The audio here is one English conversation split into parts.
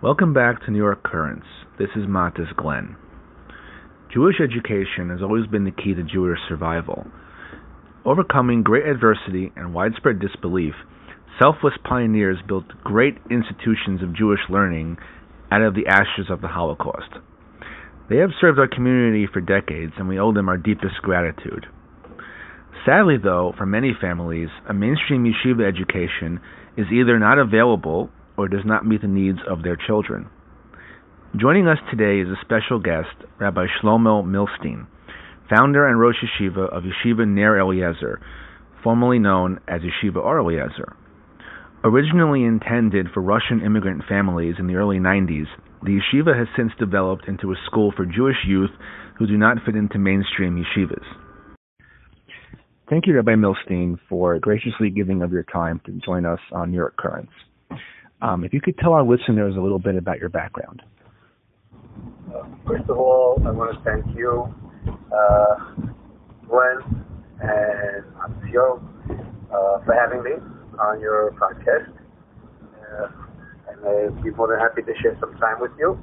Welcome back to New York Currents. This is Matis Glenn. Jewish education has always been the key to Jewish survival. Overcoming great adversity and widespread disbelief, selfless pioneers built great institutions of Jewish learning out of the ashes of the Holocaust. They have served our community for decades, and we owe them our deepest gratitude. Sadly, though, for many families, a mainstream yeshiva education is either not available or does not meet the needs of their children. Joining us today is a special guest, Rabbi Shlomo Milstein, founder and Rosh Yeshiva of Yeshiva Ner Eliezer, formerly known as Yeshiva Ohr Eliezer. Originally intended for Russian immigrant families in the early 90s, the yeshiva has since developed into a school for Jewish youth who do not fit into mainstream yeshivas. Thank you, Rabbi Milstein, for graciously giving of your time to join us on New York Currents. Um, if you could tell our listeners a little bit about your background. First of all, I want to thank you, uh, Glenn and Amcio, uh, for having me on your podcast. Uh, and I'd be more than happy to share some time with you.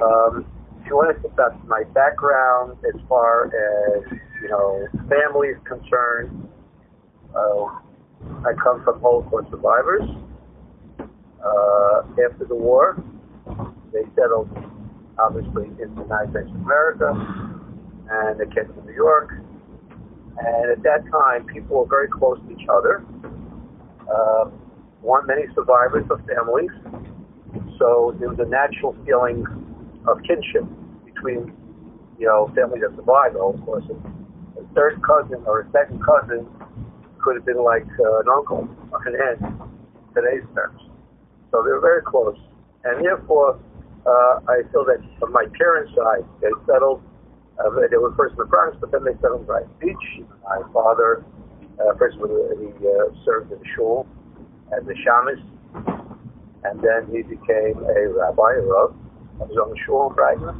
Um, if you want to think about my background as far as, you know, family is concerned, uh, I come from Holocaust survivors. Uh, after the war, they settled, obviously, in the United States of America, and they came to New York. And at that time, people were very close to each other. Uh, one, many survivors of families, so there was a natural feeling of kinship between, you know, families that survived Of course, A third cousin or a second cousin could have been like uh, an uncle or an aunt, today's terms. So they were very close, and therefore uh, I feel that on my parents' side, they settled. Uh, they were first in the Bronx, but then they settled in Brighton Beach. My father, uh, first he uh, served in the shul as a shamus, and then he became a rabbi, a rav. I was on the shul in Brighton.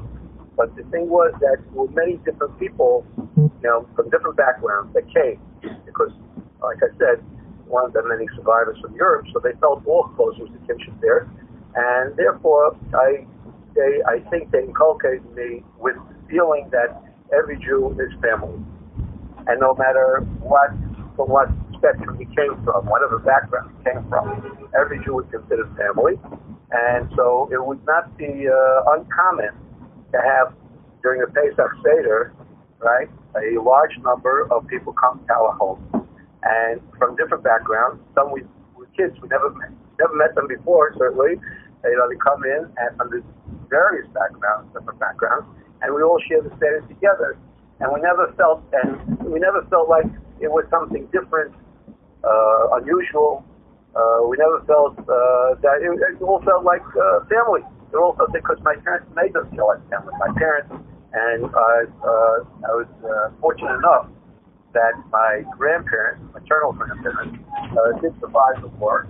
But the thing was that with many different people, you know, from different backgrounds that came, because, like I said, one of the many survivors from Europe, so they felt all close. Was a kinship there. And therefore I they I think they inculcated me with the feeling that every Jew is family, and no matter what from what spectrum he came from, whatever background he came from, every Jew is considered family, and so it would not be uh, uncommon to have during the Pesach Seder, right, a large number of people come to our home, and from different backgrounds. Some we were kids we never met, never met them before, certainly, you know, they come in and under various backgrounds, different backgrounds, and we all share the Seder together. And we never felt, and we never felt like it was something different, uh, unusual. Uh, we never felt uh, that it, it all felt like uh, family. It all felt because my parents made us feel like family. My parents, and uh, uh, I was uh, fortunate enough that my grandparents, maternal grandparents, uh, did survive the war,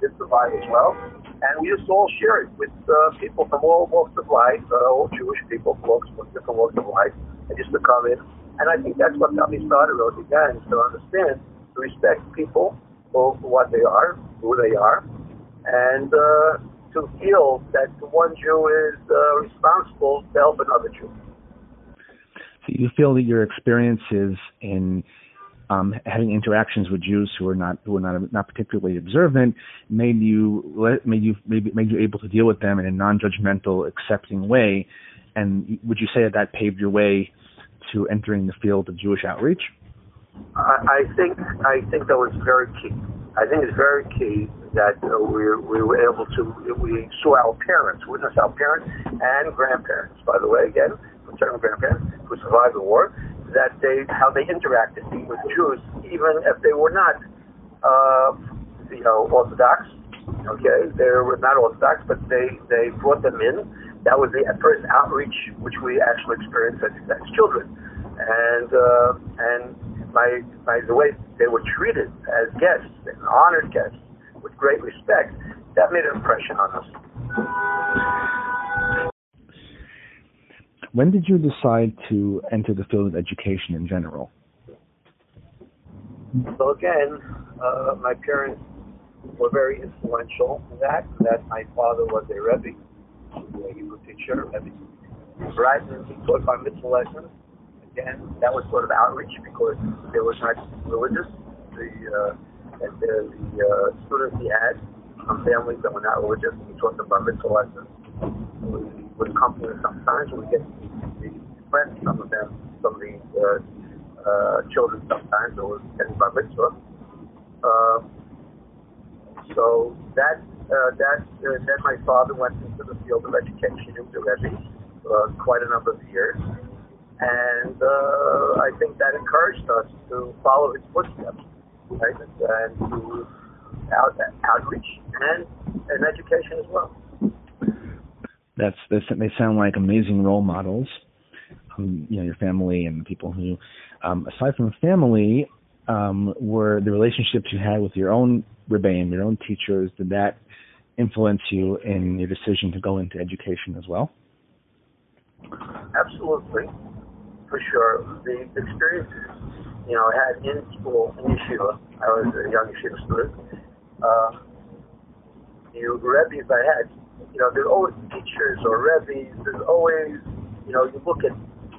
did survive as well, and we just all share it with uh, people from all walks of life, uh, all Jewish people from walks, different walks of life, and just to come in. And I think that's what got me started, Rose, again, is to understand, to respect people for what they are, who they are, and uh, to feel that one Jew is uh, responsible to help another Jew. So you feel that your experiences in um, having interactions with Jews who are not who are not not particularly observant made you made you maybe made you able to deal with them in a non-judgmental, accepting way. And would you say that that paved your way to entering the field of Jewish outreach? I, I think I think that was very key. I think it's very key that uh, we we were able to we saw our parents, witness our parents and grandparents. By the way, again, maternal grandparents who survived the war that they how they interacted with Jews, even if they were not, uh, you know, Orthodox. Okay, they were not Orthodox, but they they brought them in. That was the first outreach which we actually experienced as, as children, and uh, and by by the way they were treated as guests and honored guests with great respect, that made an impression on us. When did you decide to enter the field of education in general? So again, uh, my parents were very influential in that. That my father was a Rebbe, a Hebrew teacher, Rebbe. Right, and he taught bar mitzvah lessons. Again, that was sort of outreach because there was not religious. The uh, and the, the uh, students he had from families that were not religious. He taught them bar mitzvah lessons. Accompany them sometimes. We get the friends, some of them, some of the uh, uh, children sometimes, or getting bar mitzvah. Uh, so that uh, that uh, then my father went into the field of education. He was a Rebbe uh, quite a number of years, and uh, I think that encouraged us to follow his footsteps, right, and to out, outreach and and education as well. That's, that's they sound like amazing role models. Um, you know, your family and the people who, um, aside from family, um, were the relationships you had with your own rebbeim, your own teachers. Did that influence you in your decision to go into education as well? Absolutely, for sure. The experiences, you know, I had in school in yeshiva. I was a young yeshiva student. Uh, the rebbes I had, you know, there's always teachers or rebbes. There's always, you know, you look at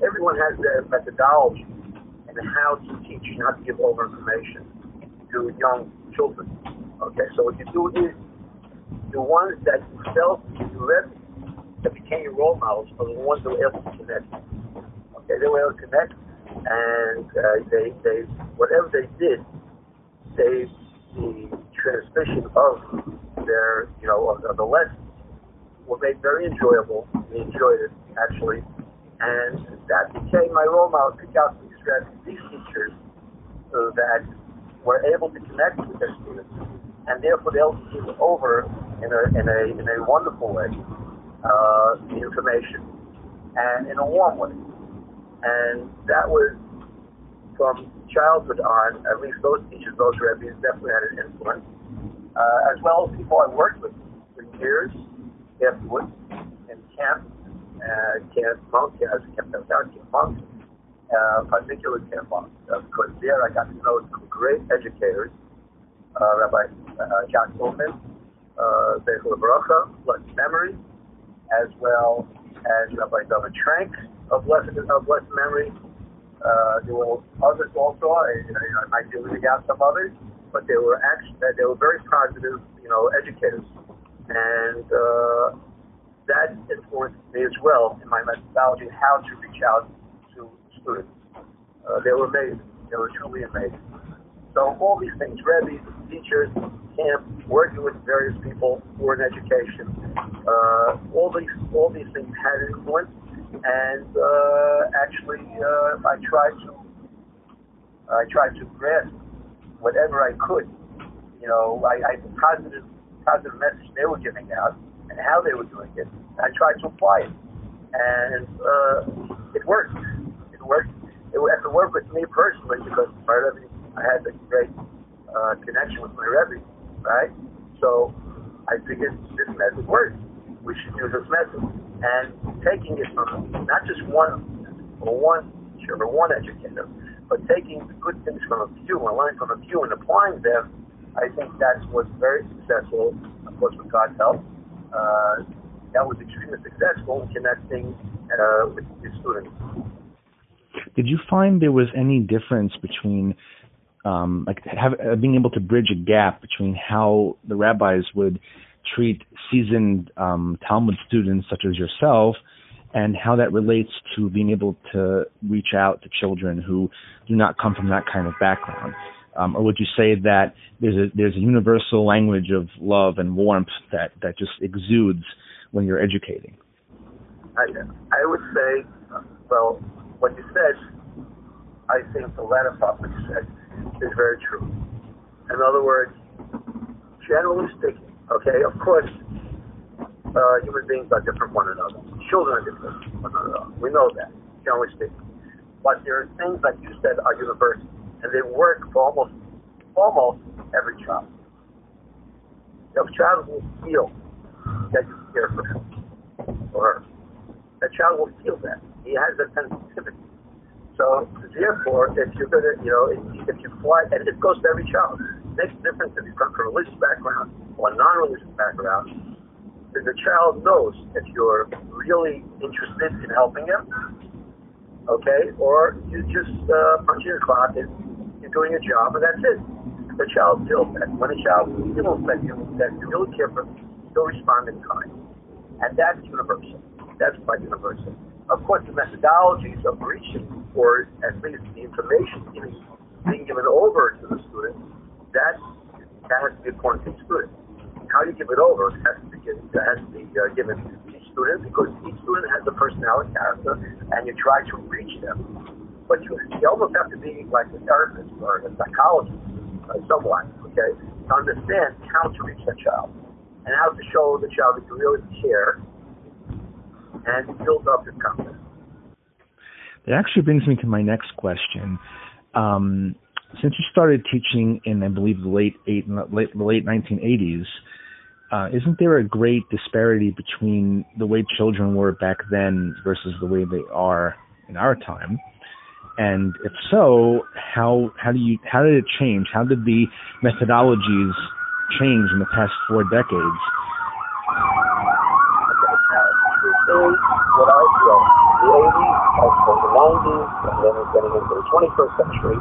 everyone has their methodology and how to teach and how to give over information to young children. Okay, so what you do is the ones that you felt you read that became your role models are the ones that were able to connect. Okay, they were able to connect, and uh, they they whatever they did, they the transmission of their you know of, of the lessons were made very enjoyable. We enjoyed it actually, and that became my role model. Pick out these these teachers uh, that were able to connect with their students, and therefore able to give over in a in a in a wonderful way uh, the information and in a warm way. And that was from childhood on, at least those teachers, those rabbis definitely had an influence, uh, as well as people I worked with for years afterwards in camp, uh, camp Munk, as camp camp Munk, uh, particularly camp Munk, uh, because there I got to know some great educators, uh, Rabbi uh, Jack Ullman, uh, Bechel Barucha, blessed memory, as well as Rabbi David Trenk of blessed, of blessed memory. Uh, there were others also. I, I might be leaving out some others, but they were actually they were very positive, you know, educators, and uh, that influenced me as well in my methodology how to reach out to students. Uh, they were amazing. They were truly amazing. So all these things, rabbis, teachers, camp, working with various people who are in education. Uh, all these all these things had influence, and uh, actually, uh, I tried to I tried to grasp whatever I could. You know, I, I positive positive message they were giving out and how they were doing it. I tried to apply it, and uh, it worked. It worked. It had to work with me personally because my Rebbe, I had a great uh, connection with my Rebbe right? So I figured this method works. We should use this method. And taking it from not just one or one teacher or one educator, but taking good things from a few and learning from a few and applying them, I think that's what's very successful, of course, with God's help. Uh, that was extremely successful in connecting uh, with the students. Did you find there was any difference between um, like have, uh, being able to bridge a gap between how the rabbis would treat seasoned um, Talmud students such as yourself and how that relates to being able to reach out to children who do not come from that kind of background. Um, or would you say that there's a there's a universal language of love and warmth that that just exudes when you're educating? I, I would say, well, what you said, I think the latter part what you said is very true. In other words, generally speaking, okay, of course, uh, human beings are different from one another. Children are different one another. We know that, generally speaking. But there are things, like you said, are universal, and they work for almost almost every child. A child will feel that you care for him or her, that child will feel that. He has a sensitivity. So therefore, if you're gonna, you know, if, if you fly, and it goes to every child. makes a difference if you come from a religious background or a non-religious background. The child knows if you're really interested in helping him, okay, or you just uh, punch in your clock and doing your job and that's it. The child feels that. When a child feels that you, that you really care for them, he'll respond in kind. And that's universal. That's quite universal. Of course, the methodologies of reaching, or at least the information being, being given over to the student, that, that has to be important to the student. How you give it over has to be given, has to be uh, given to each student because each student has a personality character, and you try to reach them. But you, you almost have to be like a therapist or a psychologist, uh, somewhat, okay, to understand how to reach that child and how to show the child that you really care and build up his confidence. That actually brings me to my next question. Um, since you started teaching in, I believe, the late eight, late, late 1980s, uh, isn't there a great disparity between the way children were back then versus the way they are in our time? And if so, how how do you how did it change? How did the methodologies change in the past four decades? what I feel, the 80s, I suppose the 90s, and then getting into the 21st century,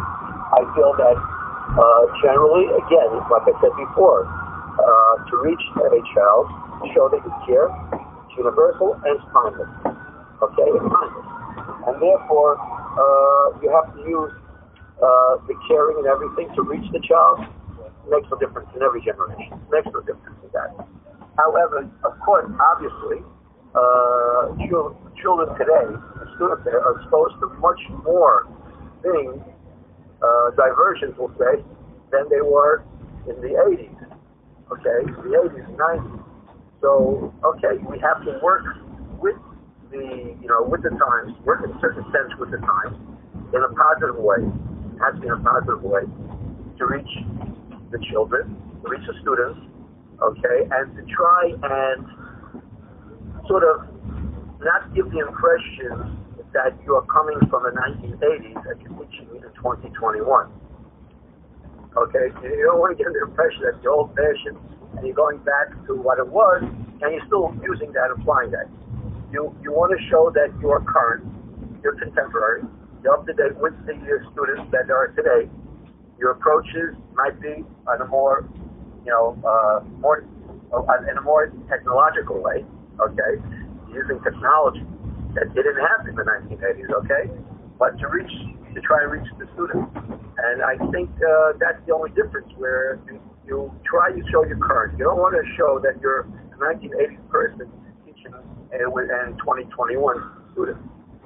I feel that uh, generally, again, like I said before, uh, to reach a child, show that you care, it's universal and it's timeless. Okay, it's timeless. And therefore, uh, you have to use uh, the caring and everything to reach the child. Makes no difference in every generation. Makes no difference in that. However, of course, obviously, uh, children today, students today, are exposed to much more things, uh, diversions, we'll say, than they were in the 80s. Okay, the 80s, 90s. So, okay, we have to work the, you know, with the times, work in certain sense with the times, in a positive way. Has be in a positive way to reach the children, to reach the students, okay, and to try and sort of not give the impression that you are coming from the 1980s and you're teaching in 2021. Okay, you don't want to give the impression that you're old-fashioned and you're going back to what it was, and you're still using that, applying that. You you want to show that you are current, you're contemporary, you're up to date with the students that are today. Your approaches might be on a more, you know, uh, more uh, in a more technological way okay, using technology that didn't happen in the 1980s, okay, but to reach, to try and reach the students. And I think uh, that's the only difference where you, you try to show your current. You don't want to show that you're a 1980s person teaching a, and 2021 student.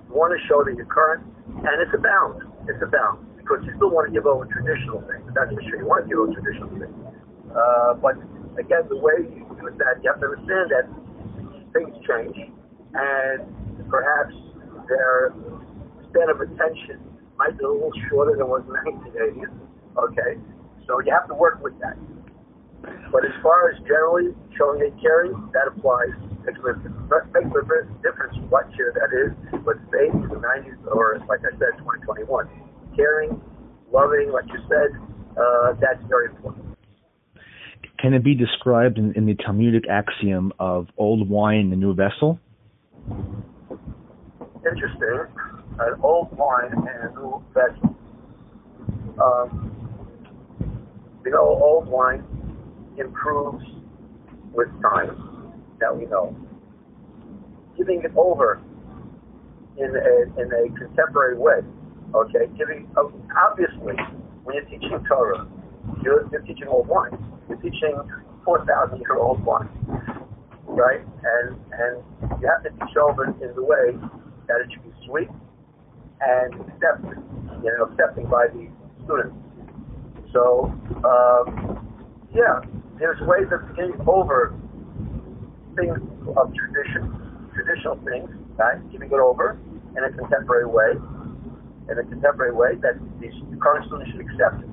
You want to show that you're current, and it's a balance. It's a balance because you still want to give over traditional things. That's for sure. You want to give over traditional things. Uh, but again, the way you do that, you have to understand that things change, and perhaps their span of attention might be a little shorter than was in the 1980s. Okay, so you have to work with that. But as far as generally showing a caring, that applies. It makes a difference what year that is, but the 80s, the 90s, or like I said, 2021. Caring, loving, like you said, uh, that's very important can it be described in, in the Talmudic axiom of old wine in the new vessel? Interesting. An old wine in a new vessel. Um, you know, old wine improves with time. That we know. Giving it over in a, in a contemporary way. Okay, giving uh, obviously when you're teaching Torah, you're, you're teaching old wine you're teaching 4,000 year old wine, right? And and you have to teach over in the way that it should be sweet and accepted, you know, accepting by the students. So, um, yeah, there's ways of getting over things of tradition, traditional things, right? Giving it over in a contemporary way, in a contemporary way that the current students should accept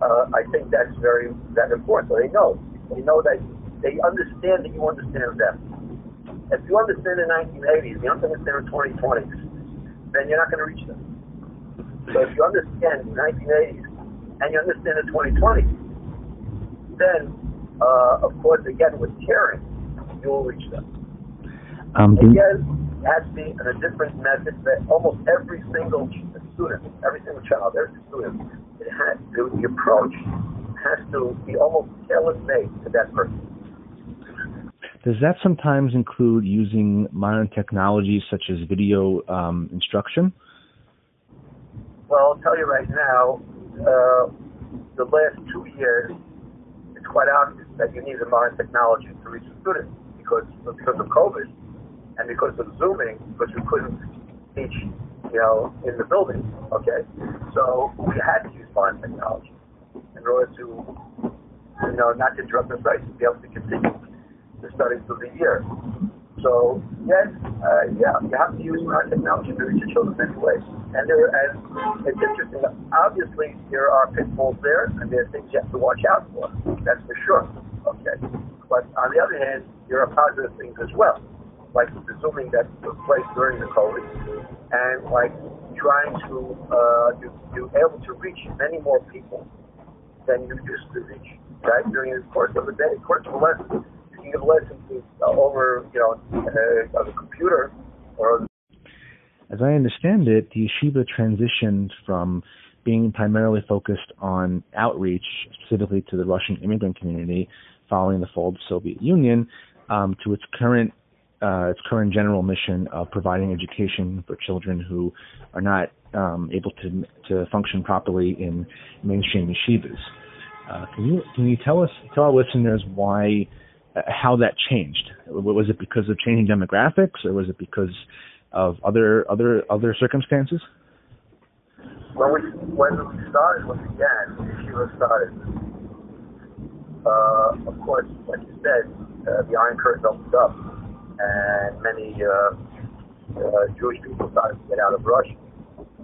uh, I think that's very that important. So they know, they know that they understand that you understand them. If you understand the 1980s, you don't understand the 2020s, then you're not going to reach them. So if you understand the 1980s and you understand the 2020s, then, uh, of course, again with caring, reach them. Um, again, to be a different method that almost every single student, every single child, every student, it has to, the approach has to be almost tailor-made to that person. Does that sometimes include using modern technologies such as video um, instruction? Well, I'll tell you right now, uh, the last two years, it's quite obvious that you need the modern technology to reach the students because because of COVID and because of Zooming, because we couldn't teach, you know, in the building. Okay, so we had to use modern technology in order to, you know, not to interrupt the studies, to be able to continue the studies of the year. So yes, uh, yeah, you have to use modern technology to reach your children anyway. And there, and it's interesting. Obviously, there are pitfalls there, and there are things you have to watch out for. That's for sure. Okay, but on the other hand, there are a positive things as well, like the zooming that took place during the COVID, and like trying to uh, able to reach many more people than you used to reach. Right during the course of the day, course of a lesson you can give lessons uh, over, you know, uh, on the computer or. As I understand it, the yeshiva transitioned from being primarily focused on outreach, specifically to the Russian immigrant community, following the fall of the Soviet Union, um, to its current uh, its current general mission of providing education for children who are not um, able to to function properly in mainstream yeshivas. Uh, can you can you tell us tell our listeners why uh, how that changed. Was it because of changing demographics, or was it because of other other other circumstances? When we when we started, we began, Yeshiva started. Uh, of course, like you said, uh, the Iron Curtain opened up, and many uh, uh, Jewish people started to get out of Russia.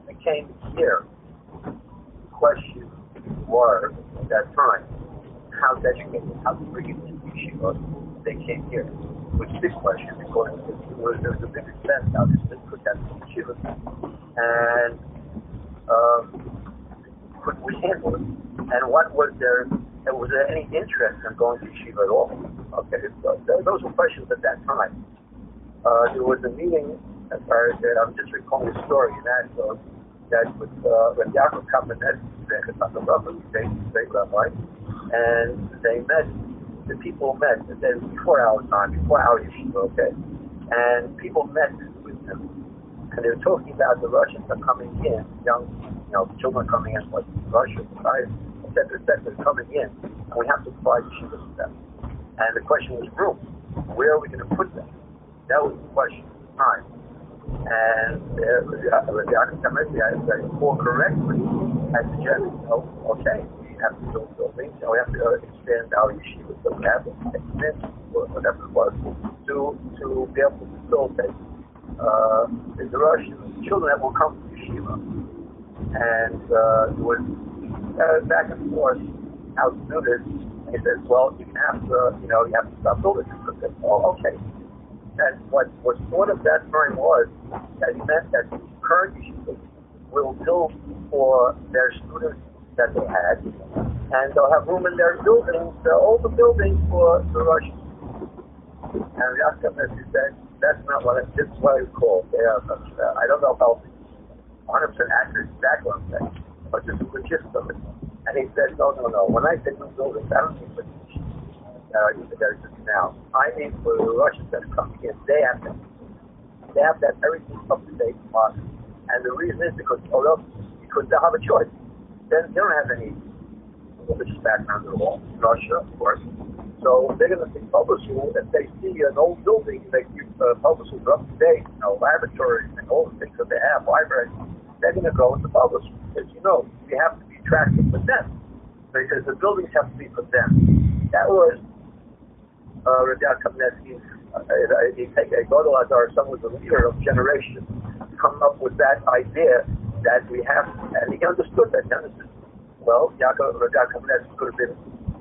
They came here. The question was at that time, how to educate them, how to bring it yeshiva, they came here. Which is big question because it was, there was a big expense now to put that in yeshiva. And um, could we handle it? And what was there, was there any interest in going to yeshiva at all? Okay, so those were questions at that time. Uh, there was a meeting, as far as that, I'm just recalling a story that, so, that with uh, when Yaakov Kamenetsky, the great rabbi, and they met the people met, and then before our time, before our yeshiva, okay, and people met with them, and they were talking about the Russians are coming in, young, you know, children coming in, like Russia, right, cetera, et cetera, coming in, and we have to provide yeshiva for them. And the question was room. Where are we going to put them? That was the question. Time. And uh, the academic, I recall correctly, I suggested, oh, okay, we have to build buildings, and we have to uh, expand our yeshiva so we have expand or whatever it was to to be able to facilitate uh, the Russian children that will come to yeshiva. And uh, it was uh, back and forth how to do this. And he says, well, you can have to, you know, you have to stop building this. I said, oh, okay. And what was thought of that time was that meant that current yeshivas will build for their students that they had, and they'll have room in their buildings, all the buildings for the Russians. And Yaakov, as you said, that's not what I, this is what I call. They are uh, I don't know how 100% accurate exactly what I'm saying, but this is the. And he said, no, no, no. When I say new buildings, I don't mean for uh, that exist now. I mean for the Russians that are coming in. They have to, they have to have everything up to date modern. And the reason is because, else, because they have a choice then they don't have any religious background at all. Russia, of course. So they're going to think public school. If they see an old building, they keep uh, public schools up to date, you know, laboratories and all the things that they have, libraries. They're going to go public school. As you know, we have to be attractive for them because the buildings have to be for them. That was uh, Radak Kamenetsky's. Uh, he Godel Azar, someone was the leader of generation, come up with that idea that we have, and he understood that. He understood. Well, Yaakov Yaakov could have been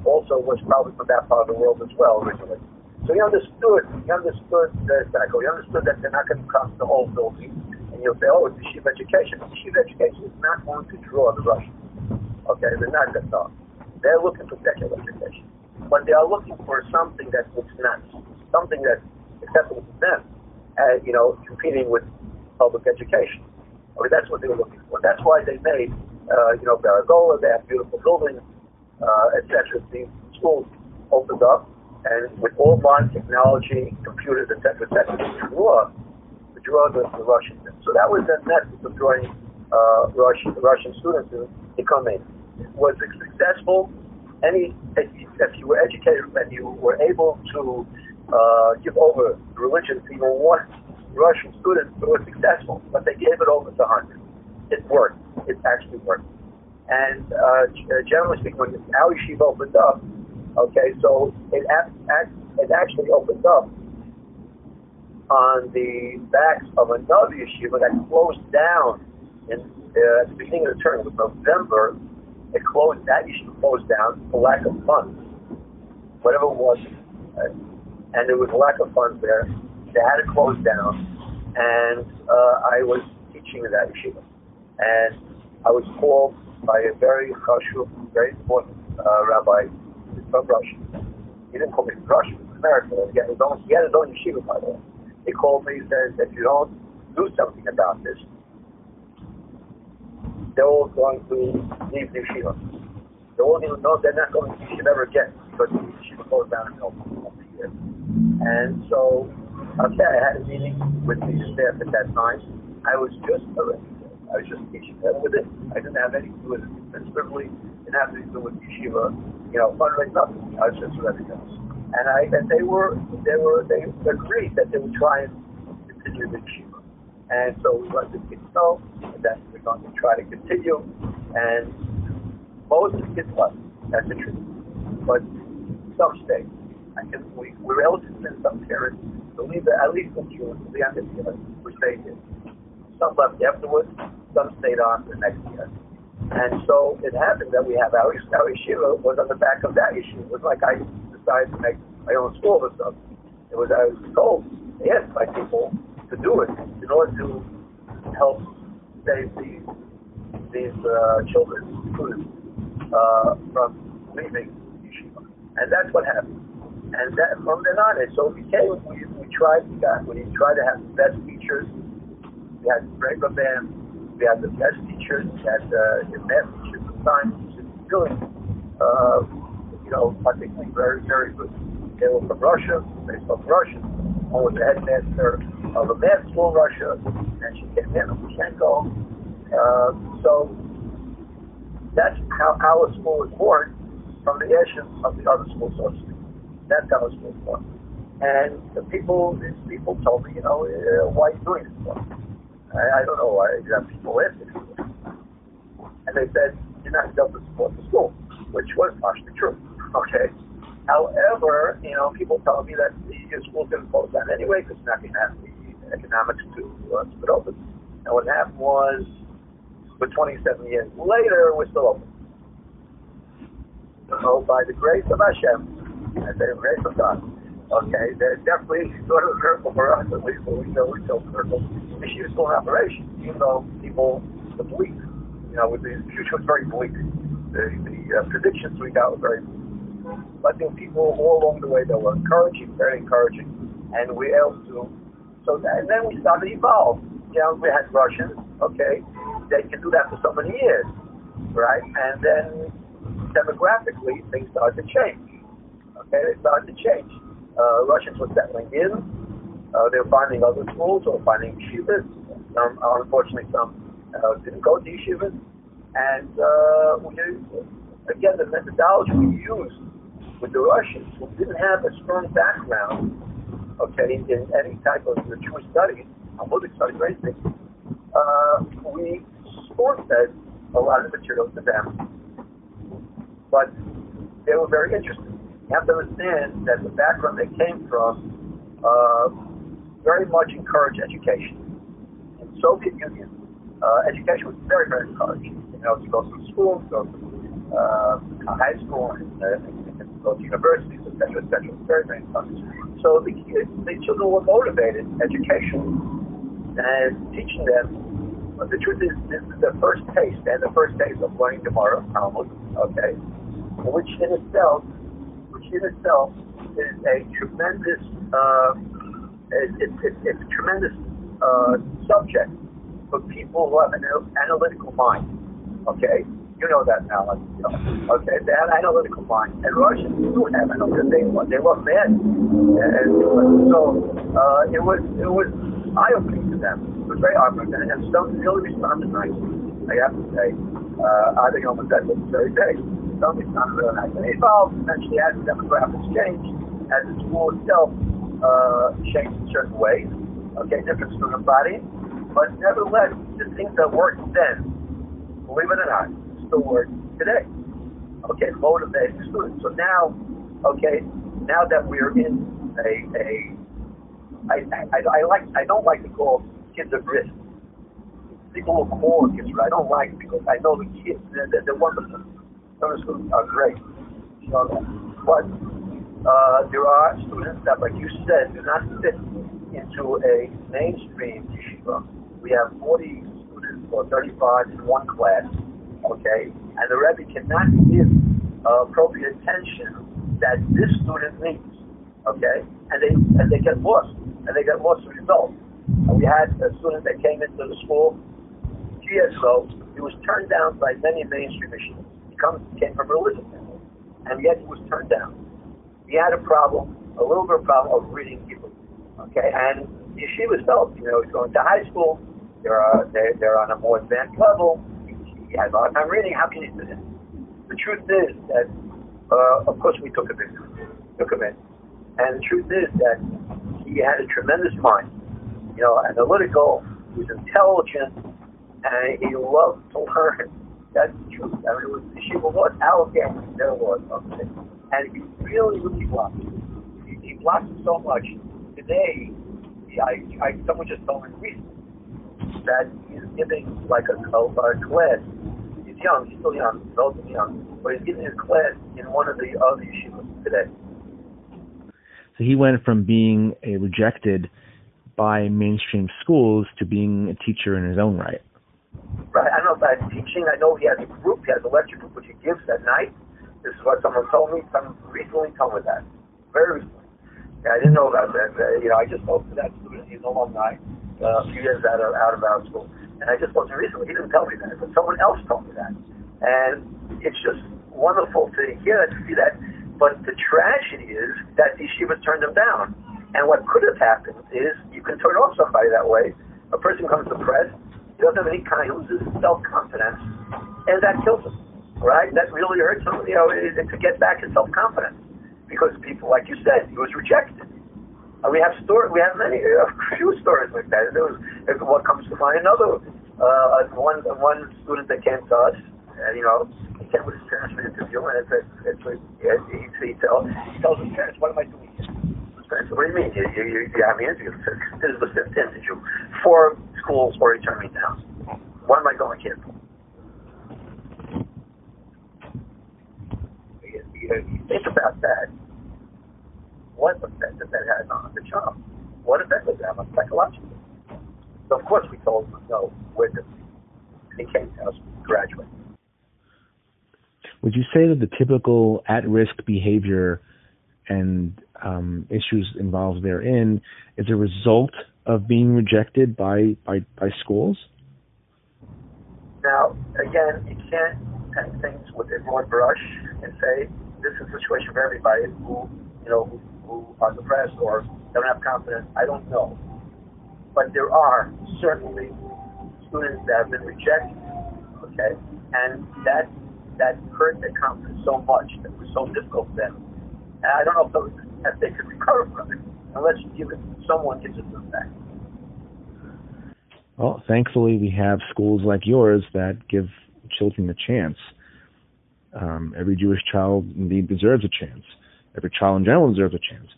also was probably from that part of the world as well originally. So he understood. He understood the cycle. He understood that they're not going to come to the whole building, you'll say, "Oh, it's yeshiva education." Yeshiva education is not going to draw the Russians. Okay, they're not going to. They're looking for secular education. but they are looking for something that looks nice, something that's acceptable to them, and you know, competing with public education. I mean, that's what they were looking for. That's why they made, uh, you know, Baragola. They have beautiful buildings, uh, etc. The schools opened up, and with all modern technology, computers, etc., etc., to draw, to the, the Russians. In. So that was the method of drawing uh, Russian Russian students to become in. Was it successful? Any if you, were educated and you were able to uh, give over religion to even one Russian student, it was successful. But they gave it over to hundreds. It worked. It actually worked. And uh, generally speaking, when our yeshiva opened up, Okay, so it, it actually opens up on the backs of another yeshiva that closed down in uh, at the beginning of the term of November. It closed that yeshiva closed down for lack of funds, whatever it was, and there was lack of funds there. They had to close down, and uh, I was teaching in that yeshiva, and I was called by a very chashuv, very important uh, rabbi from Russia. He didn't call me from Russia, from America. He had his own, he had his own yeshiva, by the way. He called me and said, if you don't do something about this, they're all going to leave the yeshiva. They all even know they're not going to yeshiva ever again because the yeshiva goes down in the year. And so, okay, I had a meeting with the staff at that time. I was just I was just teaching them with it. I didn't have anything to do with it. Specifically, didn't have anything to do with yeshiva you know, fundraise nothing. I was just everything else. And I and they were they were they agreed that they would try and continue the yeshiva. And so we let the kids know that we're going to try to continue. And most of the kids left. That's the truth. But some stayed. I can we we're able to send some parents to leave at least to the end of the year, which they did. Some left afterwards, some stayed on for the next year. And so it happened that we have our, our yeshiva was on the back of that yeshiva. It was like I decided to make my own school or something. It was I was told, asked by people to do it in order to help save these these uh, children, uh, from leaving yeshiva. And that's what happened. And that, from then on, it so it became we, we tried we got we tried to have the best teachers. We had regular bands we had the best teachers, we had uh, the math teachers, the science teachers, really, uh, know, particularly very, very good. They were from Russia, they spoke Russian. One was the headmaster of a math school in Russia, and she came in, Lukashenko. Uh, so that's how our school was born from the ashes of the other school, so. That's how our school was born. And the people, these people told me, you know, uh, why are you doing this? I, I don't know why you people asking And they said, you're not able to support the school, which was partially true. Okay. However, you know, people tell me that the school's going to close down anyway because not going to have the economics to uh, keep open. And what happened was, for 27 years later, we're still open. So by the grace of Hashem, and the grace of God, okay, there's definitely sort of a miracle for us, at least what we know we still miracle issue is still in operation, even though people, the bleak, you know, with the future was very bleak. The, the uh, predictions we got were very bleak. But there were people all along the way that were encouraging, very encouraging, and we able to. So that, and then we started to evolve. You know, we had Russians, okay, they can do that for so many years, right? And then demographically, things started to change. Okay, they started to change. Uh, Russians were settling in uh, they were finding other schools or finding yeshivas. Some, unfortunately, some uh, didn't go to yeshivas. And uh, we, again, the methodology we used with the Russians, who didn't have a strong background, okay, in, any type of the Jewish studies, Talmudic studies, or anything, uh, we spoon-fed a lot of material to them. But they were very interested. You have to understand that the background they came from uh, very much encourage education. In Soviet Union, uh, education was very, very encouraged. You know, to go through school, go to uh, high school, and, uh, and go to universities, etc., etc. Very, very encouraged. So the kids, the children were motivated, education, and teaching them. But the truth is, this is the first taste, and the first taste of learning Gemara, Talmud, okay, which in itself, which yeshiva itself is a tremendous, uh, it, it, it, it's a tremendous uh, subject for people who have an analytical mind. Okay, you know that now. Okay, they have analytical mind, and Russians do have analytical. They they love men, and so uh, it was it was eye opening to them. It was very eye opening, and some really responded nicely. I have to say, uh, I think almost that was very big. Some responded really nice. And it evolved eventually as the demographics changed, as the school itself uh, changed in certain ways. Okay, different student body, but nevertheless, the things that worked then, believe it or not, work today. Okay, motivate students. So now, okay, now that we're in a, a I, I, I like, I don't like to call kids at risk. People will call kids, I don't like because I know the kids, they're, they're, wonderful. Students are great. So, but uh, there are students that, like you said, do not fit into a mainstream yeshiva. We have 40 students or 35 in one class okay? And the Rebbe cannot give uh, appropriate attention that this student needs, okay? And they and they get lost, and they get lost as a result. And we had a student that came into the school years ago. He was turned down by many mainstream machines. He comes came from religion, and yet he was turned down. He had a problem, a little bit of problem of reading people, okay? And yeshiva felt, you know, he's going to high school. They're uh, they're, they're on a more advanced level he a. How can you do this? The truth is that, uh, of course, we took him in, took him in, and the truth is that he had a tremendous mind. You know, analytical. He was intelligent, and he loved to learn. That's the truth. I mean, it was she was family. There was, okay. And he really, really blossomed. He, he blossomed so much. Today, I, I, someone just told me recently that he's giving like a, a, a class young, he's still young, relatively young, but he's getting his class in one of the other yeshivas today. So he went from being a rejected by mainstream schools to being a teacher in his own right. Right. I don't know about teaching. I know he has a group. He has a lecture group which he gives at night. This is what someone told me. Someone recently told me that. Very recently. Yeah, I didn't know about that. Uh, you know, I just spoke to that student. He's an alumni. Uh, a few years out of out of our school. And I just wasn't recently. He didn't tell me that, but someone else told me that. And it's just wonderful to hear that, to see that. But the tragedy is that the yeshiva turned him down. And what could have happened is you can turn off somebody that way. A person becomes depressed. He doesn't have any kind. He loses self-confidence, and that kills him. Right? That really hurts him. You know, to get back his self-confidence because people, like you said, he was rejected. Uh, we have story. We have many, a few stories like that. There was what comes to mind. Another uh, one one student that came to us, and you know, he came with his parents for an interview, and it's it's a, he, he, tell, he tells his parents, "What am I doing here?" His parents, "What do you mean? You, you, you, you have me interview? This is the fifth interview. Four schools already turned me down. What am I going here for?" Think about that what effect that that has on the child? What effect does that have on psychologically? So of course we told him no with him. And he came to us graduate. Would you say that the typical at-risk behavior and um, issues involved therein is a result of being rejected by, by, by schools? Now, again, you can't paint things with a broad brush and say this is a situation for everybody who, you know, who are depressed or don't have confidence. I don't know. But there are certainly students that have been rejected, okay, and that that hurt their confidence so much that was so difficult for them. And I don't know if, those, if they could recover from it unless you give it someone gives it them back. Well, thankfully, we have schools like yours that give children a chance. Um, every Jewish child indeed deserves a chance every child in general deserves a chance.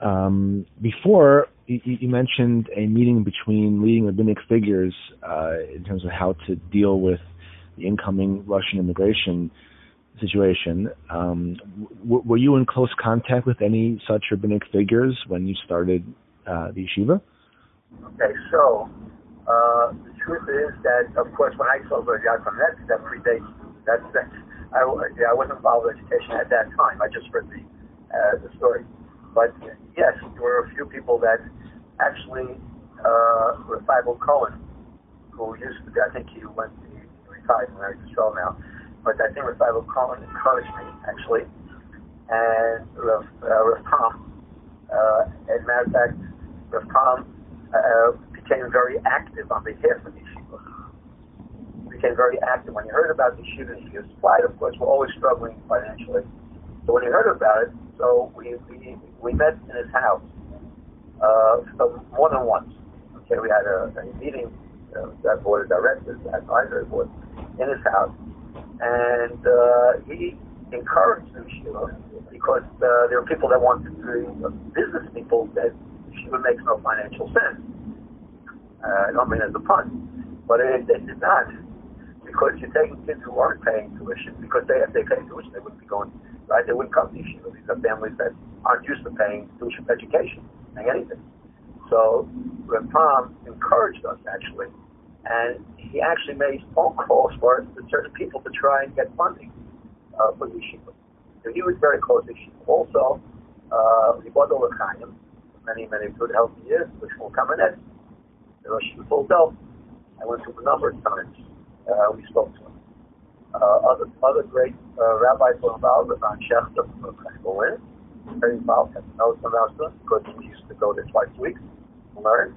Um, before, you, you, mentioned a meeting between leading rabbinic figures uh, in terms of how to deal with the incoming Russian immigration situation. Um, w- were you in close contact with any such rabbinic figures when you started uh, the yeshiva? Okay, so uh, the truth is that, of course, when I told Rabbi Yaakov that predates that I, I wasn't involved with education at that time. I just read the uh, the story. But yes, there were a few people that actually uh, Feivel Cohen, who used to I think he went, he retired and married Israel now. But I think Feivel Cohen encouraged me, actually. And Rav, uh, Rav Tom, uh, as a matter of fact, Rav Tom uh, became very active on behalf of the yeshiva. Became very active. When he heard about the yeshiva, he was of course, we're always struggling financially. So when he heard about it, so we, we, we met in his house uh, more than once. Okay, we had a, a meeting, uh, that board of directors, that advisory board, in his house, and uh, he encouraged the yeshiva because uh, there were people that wanted to, uh, business people that yeshiva makes no financial sense. Uh, I don't mean as a pun, but it, it did not because you're taking kids who aren't paying tuition because they if they pay tuition they wouldn't be going right? They wouldn't come to yeshiva. These are families that aren't used to paying tuition for education, paying anything. So Rav Tom encouraged us actually, and he actually made phone calls for to certain people to try and get funding uh, for the yeshiva. So he was very close to yeshiva. Also, uh, Ribodo L'chaim, many, many good healthy years, which will come in it. The Rosh Yeshiva I went to a number of times. Uh, we spoke to. Uh, other other great uh, rabbis were involved, Ron Shechter from Berlin, very involved, had knows from our because we used to go there twice a week to learn.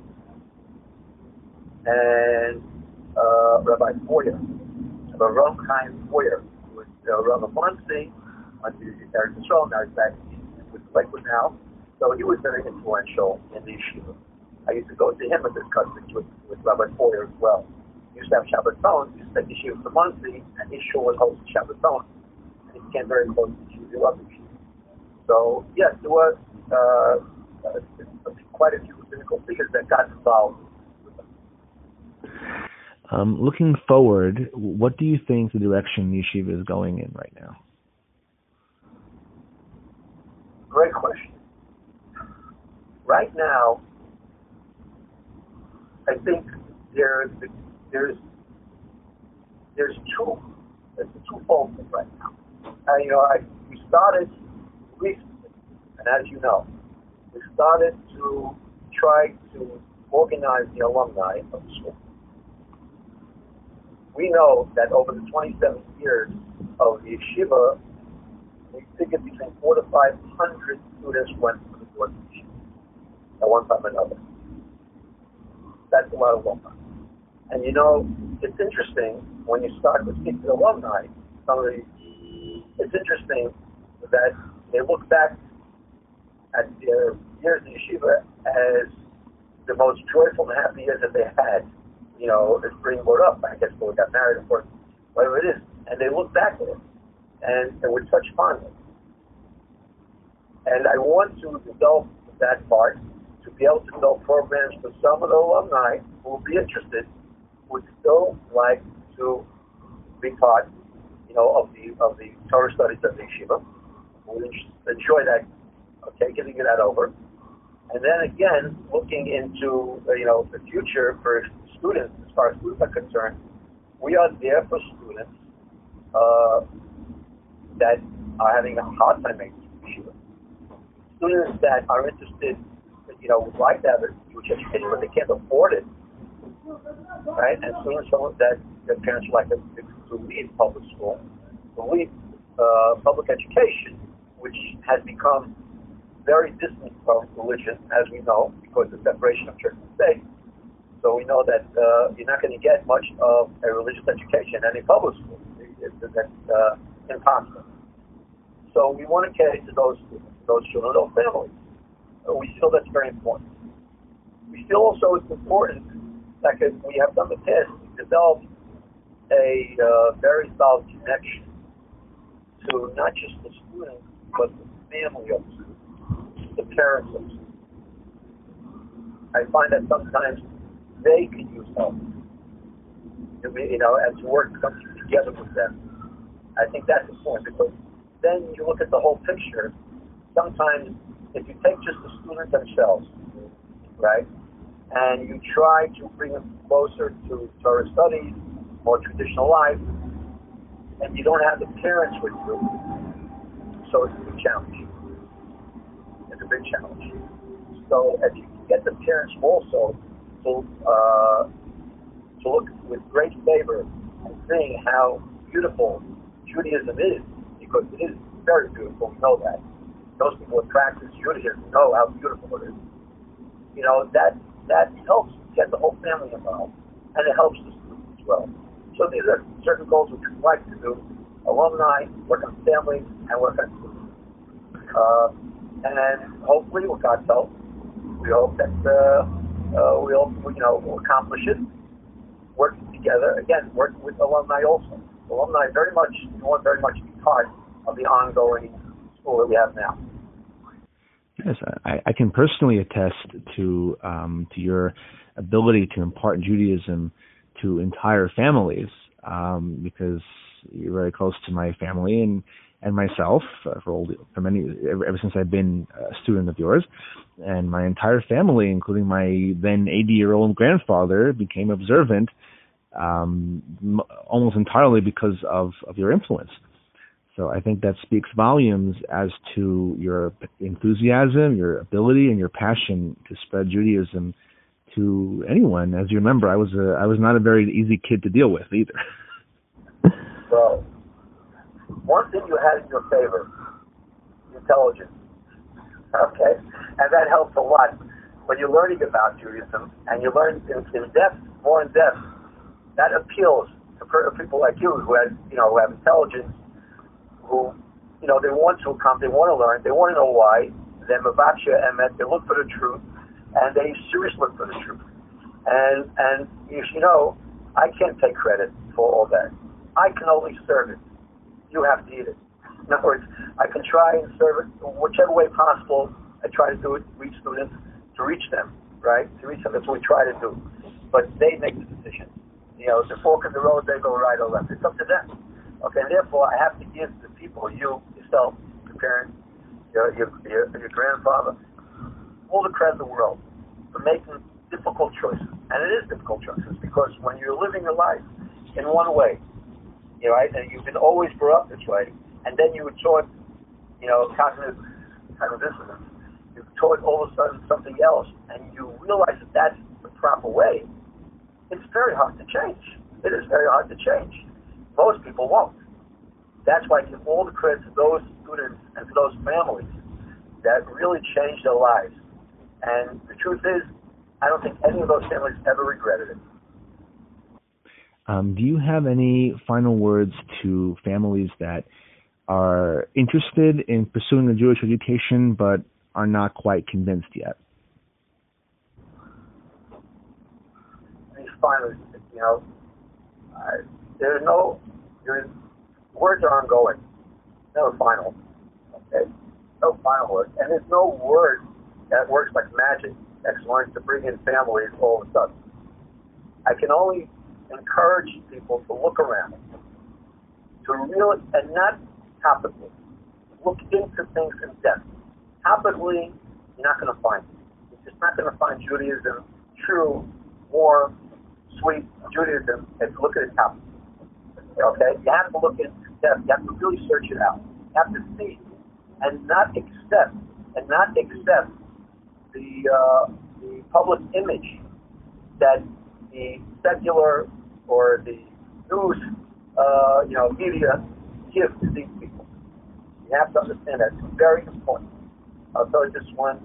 And uh, Rabbi Foyer, Baruch Chaim Foyer, who was uh, Rabbi Muncie, to Eretz Yisrael, now he's back with Lakewood now. So he was very influential in the yeshiva. I used to go to him and discuss things with, with Rabbi Foyer as well used to have Shabbaton, used to take the for monthly, and his shul was hosting Shabbaton. And he became very close to Shiva. He loved the Shiva. So, yes, there was uh, uh, quite a few physical figures that got involved um, looking forward, what do you think the direction Yeshiva is going in right now? Great question. Right now, I think there's there's there's two it's a twofold thing right now. And you know, I we started recently, and as you know, we started to try to organize the alumni of the school. We know that over the 27 years of the yeshiva, we figured between four to five hundred students went to the yeshiva at one time or another. That's a lot of alumni. And you know, it's interesting when you start to speak to alumni, some of the, it's interesting that they look back at their years in yeshiva as the most joyful and happy years that they had. You know, as being brought up, I guess, when we got married, of course, whatever it is. And they look back at it, and, and with such fondness. And I want to develop that part to be able to develop programs for some of the alumni who will be interested would still like to be taught, you know, of the of the Torah studies of the yeshiva. Would enjoy that, okay, getting that over, and then again looking into uh, you know the future for students as far as students are concerned. We are there for students uh, that are having a hard time making yeshiva. Students that are interested, you know, would like to have a Jewish education, but they can't afford it right? And soon as someone that their parents like to, to leave public school, to leave uh, public education, which has become very distant from religion, as we know, because of the separation of church and state. So we know that uh, you're not going to get much of a religious education in any public school. That's uh, impossible. So we want to cater to those those children, those families. So we feel that's very important. We feel also it's important Second, we have done the test, we developed a uh, very solid connection to not just the students, but the family of the students, the parents of students. I find that sometimes they can use help, you know, to work together with them. I think that's important because then you look at the whole picture. Sometimes, if you take just the students themselves, right, and you try to bring them closer to Torah studies, more traditional life, and you don't have the parents with you. So it's a big challenge. It's a big challenge. So if you get the parents also to uh, to look with great favor and seeing how beautiful Judaism is, because it is very beautiful. We know that. Those people who practice Judaism know how beautiful it is. You know that that helps get the whole family involved, and it helps the students as well. So these are certain goals which we like to do. Alumni, work on families, and work on students. Uh, and hopefully, with God's help, we hope that uh, uh, we hope you know we'll accomplish it. Working together again, working with alumni also. Alumni very much want very much to be part of the ongoing school that we have now. Yes, I, I can personally attest to um, to your ability to impart Judaism to entire families um, because you're very close to my family and and myself uh, for old for many ever, ever since I've been a student of yours, and my entire family, including my then 80 year old grandfather, became observant um, almost entirely because of of your influence. So I think that speaks volumes as to your enthusiasm, your ability, and your passion to spread Judaism to anyone. As you remember, I was a I was not a very easy kid to deal with either. So, one thing you had in your favor, intelligence. Okay, and that helps a lot when you're learning about Judaism and you learn in, in depth, more in depth. That appeals to people like you who have you know who have intelligence, who you know they want to come, they want to learn, they want to know why. They mavaksha emet, they look for the truth, and they seriously look for the truth. And and you should know, I can't take credit for all that. I can only serve it. You have to eat it. In other words, I can try and serve it whichever way possible. I try to do it, reach students, to reach them, right? To reach them. That's what we try to do. But they make the decision. You know, the fork in the road, they go right or left. It's up to them. Okay, therefore I have to give the people, you, yourself, your parents, your, your, your, your grandfather, all the credit in the world for making difficult choices. And it is difficult choices because when you're living your life in one way, you know, right, and you've been always brought up this way, and then you were taught, you know, cognitive, cognitive dissonance, you're taught all of a sudden something else, and you realize that that's the proper way, it's very hard to change. It is very hard to change. Most people won't. That's why I give all the credit to those students and to those families that really changed their lives. And the truth is, I don't think any of those families ever regretted it. Um, do you have any final words to families that are interested in pursuing a Jewish education but are not quite convinced yet? These finally, you know, there's no, there's, words are ongoing, no final. Okay, no final word, and there's no word that works like magic that's going to bring in families all of a sudden. I can only encourage people to look around, to really, and not topically, look into things in depth. Topically, you're not going to find it. You're just not going to find Judaism true, more sweet Judaism if you look at it topically. Okay? You have to look into depth. You have to really search it out. You have to see and not accept, and not accept the, uh, the public image that the secular or the news, uh, you know, media give to these people. You have to understand that it's very important. I'll tell you just one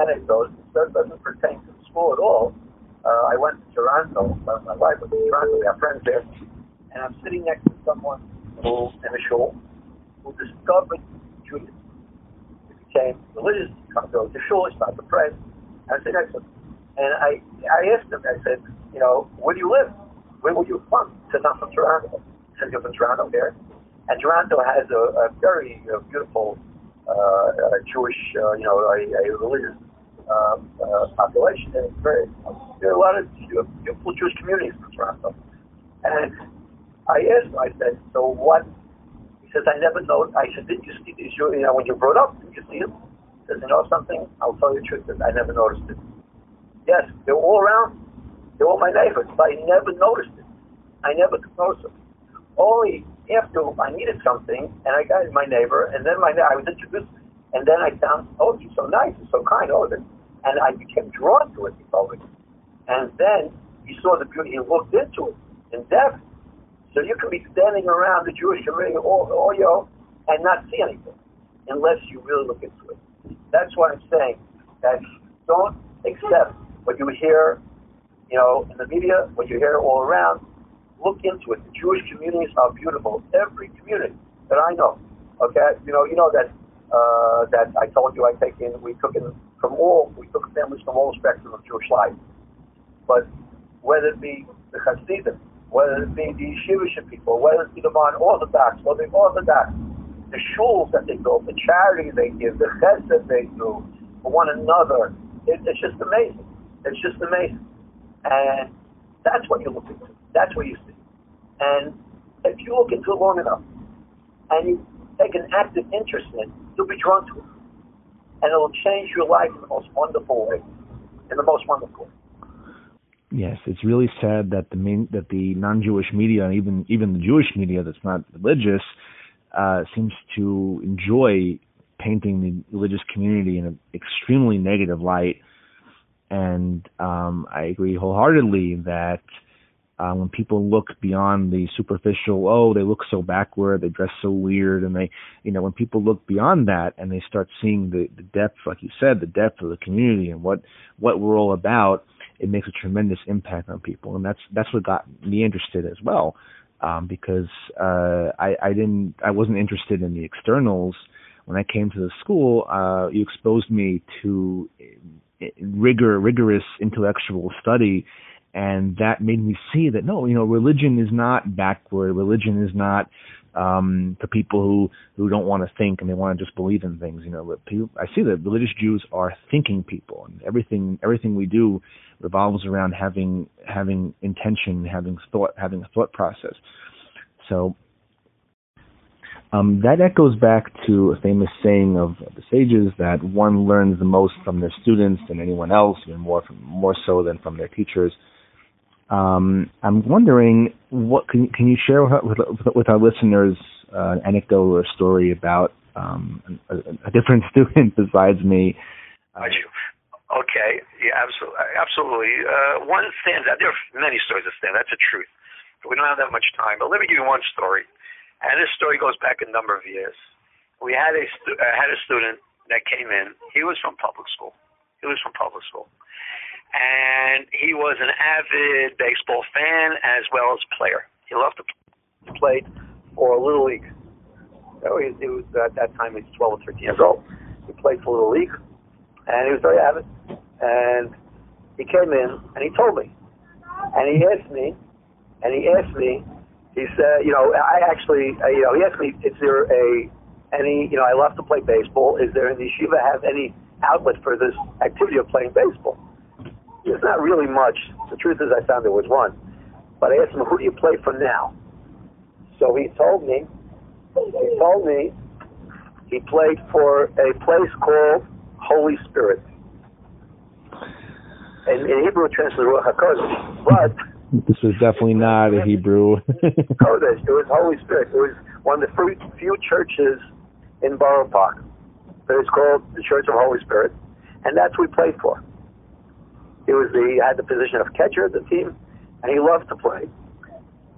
anecdote. It doesn't pertain to the school at all. Uh, I went to Toronto. Uh, my wife was in Toronto. We have friends there, and I'm sitting next to someone who, in a shul, who discovered Judaism. He became religious. He comes to the shul. He started to pray. I to him, and I I asked him. I said, you know, where do you live? Where were you from? He said, I'm from Toronto. He said, you're from Toronto here? And Toronto has a, a very beautiful uh, uh, Jewish, uh, you know, a, a religious uh, uh, population. And it's very, there are a lot of beautiful Jewish communities in Toronto. And I asked him, I said, so what? He says, I never know. I said, did you see these, you know, when you brought up, did you see them? He says, you know something? I'll tell you the truth. I never noticed it. Yes, they're all around. They're all my neighbors, but I never noticed it. I never noticed it. Only after I needed something, and I got my neighbor, and then my I was introduced, and then I found, oh, he's so nice, he's so kind, oh, and I became drawn to it. He told me, and then he saw the beauty. He looked into it in depth. So you can be standing around the Jewish community all, all you and not see anything unless you really look into it. That's why I'm saying that don't accept what you hear, you know, in the media, what you hear all around. Look into it. The Jewish communities are beautiful. Every community that I know, okay, you know, you know that uh, that I told you I take in. We took in from all. We took families from all spectrum of Jewish life. But whether it be the Hasidim, whether it be the Yeshivish people, whether it be the Modern Orthodox, it be Orthodox, the shuls that they build, the charity they give, the chesed they do for one another. It, it's just amazing. It's just amazing. And that's what you're looking to. That's what you see. And if you look into it long enough and you take an active interest in it, you'll be drawn to it. And it'll change your life in the most wonderful way. In the most wonderful way. Yes, it's really sad that the main that the non-Jewish media and even even the Jewish media that's not religious uh, seems to enjoy painting the religious community in an extremely negative light. And um, I agree wholeheartedly that uh, when people look beyond the superficial, oh, they look so backward, they dress so weird, and they, you know, when people look beyond that and they start seeing the, the depth, like you said, the depth of the community and what what we're all about, it makes a tremendous impact on people, and that's that's what got me interested as well, um, because uh, I I didn't I wasn't interested in the externals. When I came to the school, uh, you exposed me to rigor rigorous intellectual study and that made me see that no, you know, religion is not backward. Religion is not um, for people who who don't want to think and they want to just believe in things. You know, people, I see that religious Jews are thinking people, and everything everything we do revolves around having having intention, having thought, having a thought process. So um, that echoes back to a famous saying of the sages that one learns the most from their students than anyone else, even more from, more so than from their teachers. Um, I'm wondering what can can you share with, with, our listeners uh, an anecdote or a story about um, a, a, different student besides me? Uh, okay, yeah, absolutely, absolutely. Uh, one stands out. There are many stories that stand. That's the truth. We don't have that much time. But let me give you one story, and this story goes back a number of years. We had a stu- uh, had a student that came in. He was from public school. He was from public school and he was an avid baseball fan as well as player. He loved to play for a Little League. So he, he was at that time he was 12 or 13 years old. He played for Little League, and he was very avid. And he came in and he told me, and he asked me, and he asked me. He said, you know, I actually, uh, you know, he asked me, is there a any, you know, I love to play baseball. Is there in the yeshiva have any outlet for this activity of playing baseball? There's not really much. The truth is, I found there was one. But I asked him, who do you play for now? So he told me, he told me he played for a place called Holy Spirit. And in Hebrew, it translates Ruach HaKodesh. But this was definitely not a Hebrew. Kodesh. It was Holy Spirit. It was one of the few churches in Borough Park. It was called the Church of Holy Spirit, and that's what we played for. He was the he had the position of catcher at the team, and he loved to play.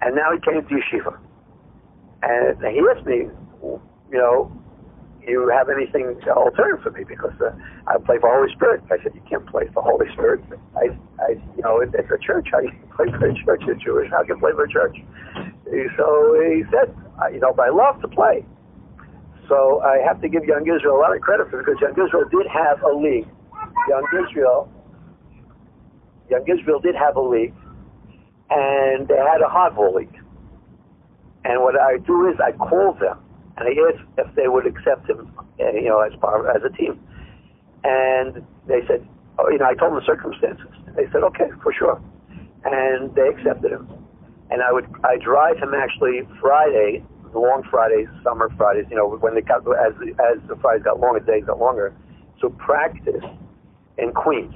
And now he came to yeshiva, and he asked me, you know, you have anything alternative for me because uh, I play for Holy Spirit. I said, you can't play for Holy Spirit. I, I, you know, it's a church. I play for a church? You're Jewish. I can play for a church? So he said, you know, but I love to play. So I have to give Young Israel a lot of credit for it because Young Israel did have a league. Young Israel Young Israel did have a league, and they had a hardball league. And what I do is I call them and I ask if they would accept him, uh, you know, as part as a team. And they said, oh, you know, I told them the circumstances. They said, okay, for sure, and they accepted him. And I would I drive him actually Friday, the long Fridays, summer Fridays, you know, when they got as as the Fridays got longer, days got longer, so practice in Queens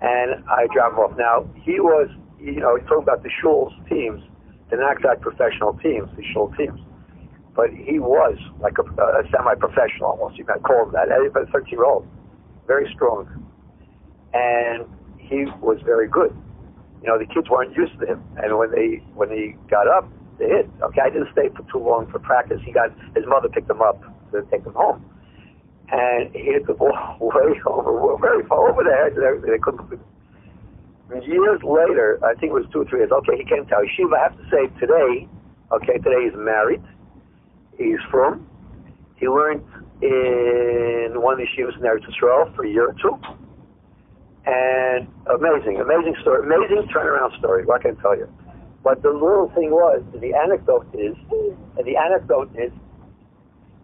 and I drop off. Now he was, you know, talking about the Schul's teams. they're not professional teams, these shul teams. But he was like a, a semi-professional almost. You might call him that. A 13-year-old, very strong, and he was very good. You know, the kids weren't used to him, and when they when he got up, they hit. Okay, I didn't stay for too long for practice. He got his mother picked him up to take him home, and he hit the ball way over, very far over there. They couldn't years later, I think it was two or three years, okay, he came to Yeshiva. I have to say today, okay, today he's married. He's from. He learned in one the yeshivas in Eretz Yisrael for a year or two. And amazing, amazing story, amazing turnaround story. What can I tell you? But the little thing was, the anecdote is, and the anecdote is,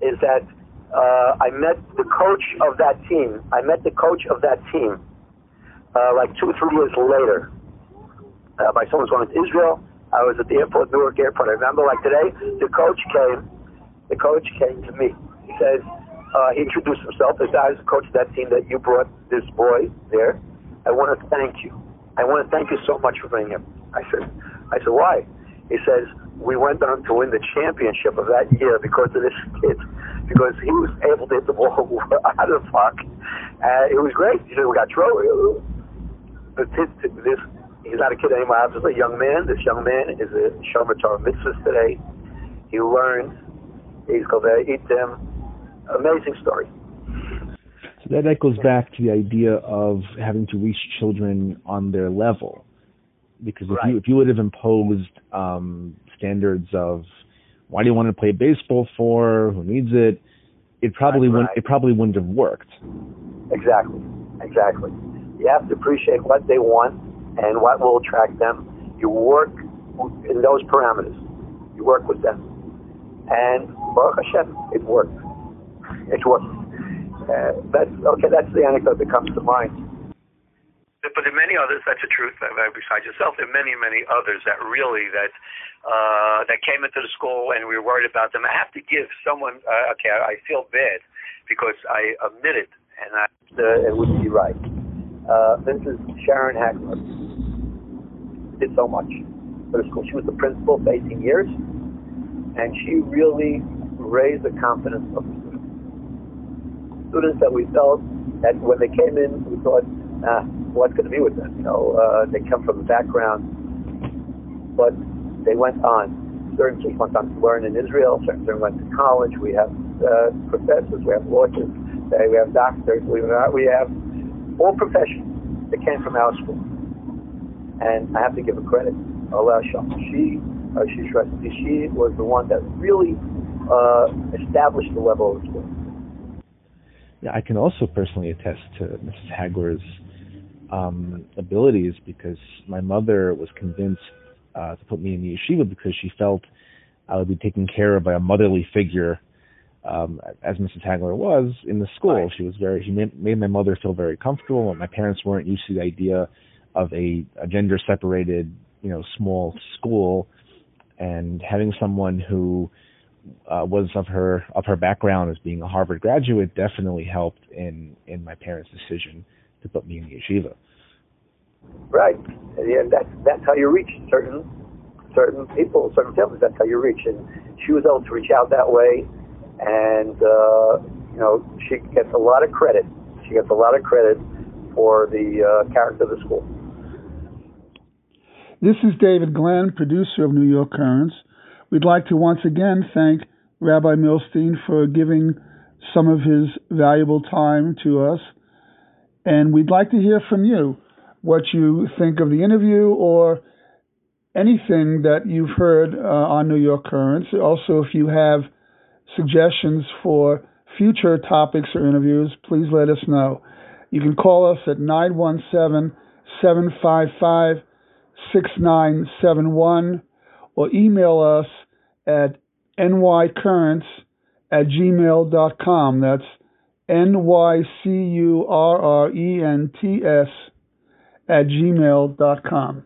is that uh, I met the coach of that team. I met the coach of that team uh, like two or three years later. Uh, my son was going to Israel. I was at the airport, Newark Airport. I remember, like today, the coach came. The coach came to me. He says, uh, he introduced himself as I was the coach of that team that you brought this boy there. I want to thank you. I want to thank you so much for bringing him. I said, I said, why? He says, we went on to win the championship of that year because of this kid, because he was able to hit the ball out of the park. Uh, it was great. You know, we got throw but this, this he's not a kid anymore. He's a young man. This young man is a Shomer Torah mitzvahs today. He learned. He's called Itim. Amazing story. So that, that goes back to the idea of having to reach children on their level. Because if right. you if you would have imposed um, standards of why do you want to play baseball for, who needs it, it probably right. wouldn't it probably wouldn't have worked. Exactly. Exactly. You have to appreciate what they want and what will attract them. You work in those parameters. You work with them. And Baruch Hashem, it worked. It worked. Uh, that's okay. That's the anecdote that comes to mind. But there are many others. That's the truth. Uh, besides yourself, there are many, many others that really that uh, that came into the school and we were worried about them. I have to give someone. Uh, okay, I feel bad because I admitted and I, uh, it wouldn't be right. Uh, is Sharon Hagler did so much for the school. She was the principal for 18 years, and she really raised the confidence of the students. Students that we felt that when they came in, we thought, ah, what's going to be with them? You know, uh, they come from a background, but they went on. Certain kids went on to learn in Israel. Certain went to college. We have uh, professors. We have lawyers. We have doctors. We have, we have all professions that came from our school. And I have to give her credit. Allah She, uh, she, she was the one that really uh, established the level of school. Yeah, I can also personally attest to Mrs. Hagler's um, abilities because my mother was convinced uh, to put me in the yeshiva because she felt I would be taken care of by a motherly figure um, as Mrs. Hagler was in the school. Right. She was very, she made, made my mother feel very comfortable. My parents weren't used to the idea of a, a gender separated, you know, small school and having someone who uh, was of her of her background as being a Harvard graduate definitely helped in in my parents' decision to put me in yeshiva. Right, and that's that's how you reach certain certain people, certain families. That's how you reach, and she was able to reach out that way and uh, you know she gets a lot of credit. She gets a lot of credit for the uh, character of the school. This is David Glenn, producer of New York Currents. We'd like to once again thank Rabbi Milstein for giving some of his valuable time to us. And we'd like to hear from you what you think of the interview or anything that you've heard uh, on New York Currents. Also, if you have suggestions for future topics or interviews, please let us know. You can call us at 917 755 6971 or email us at nycurrents at gmail.com. That's N Y C U R R E N T S at gmail.com.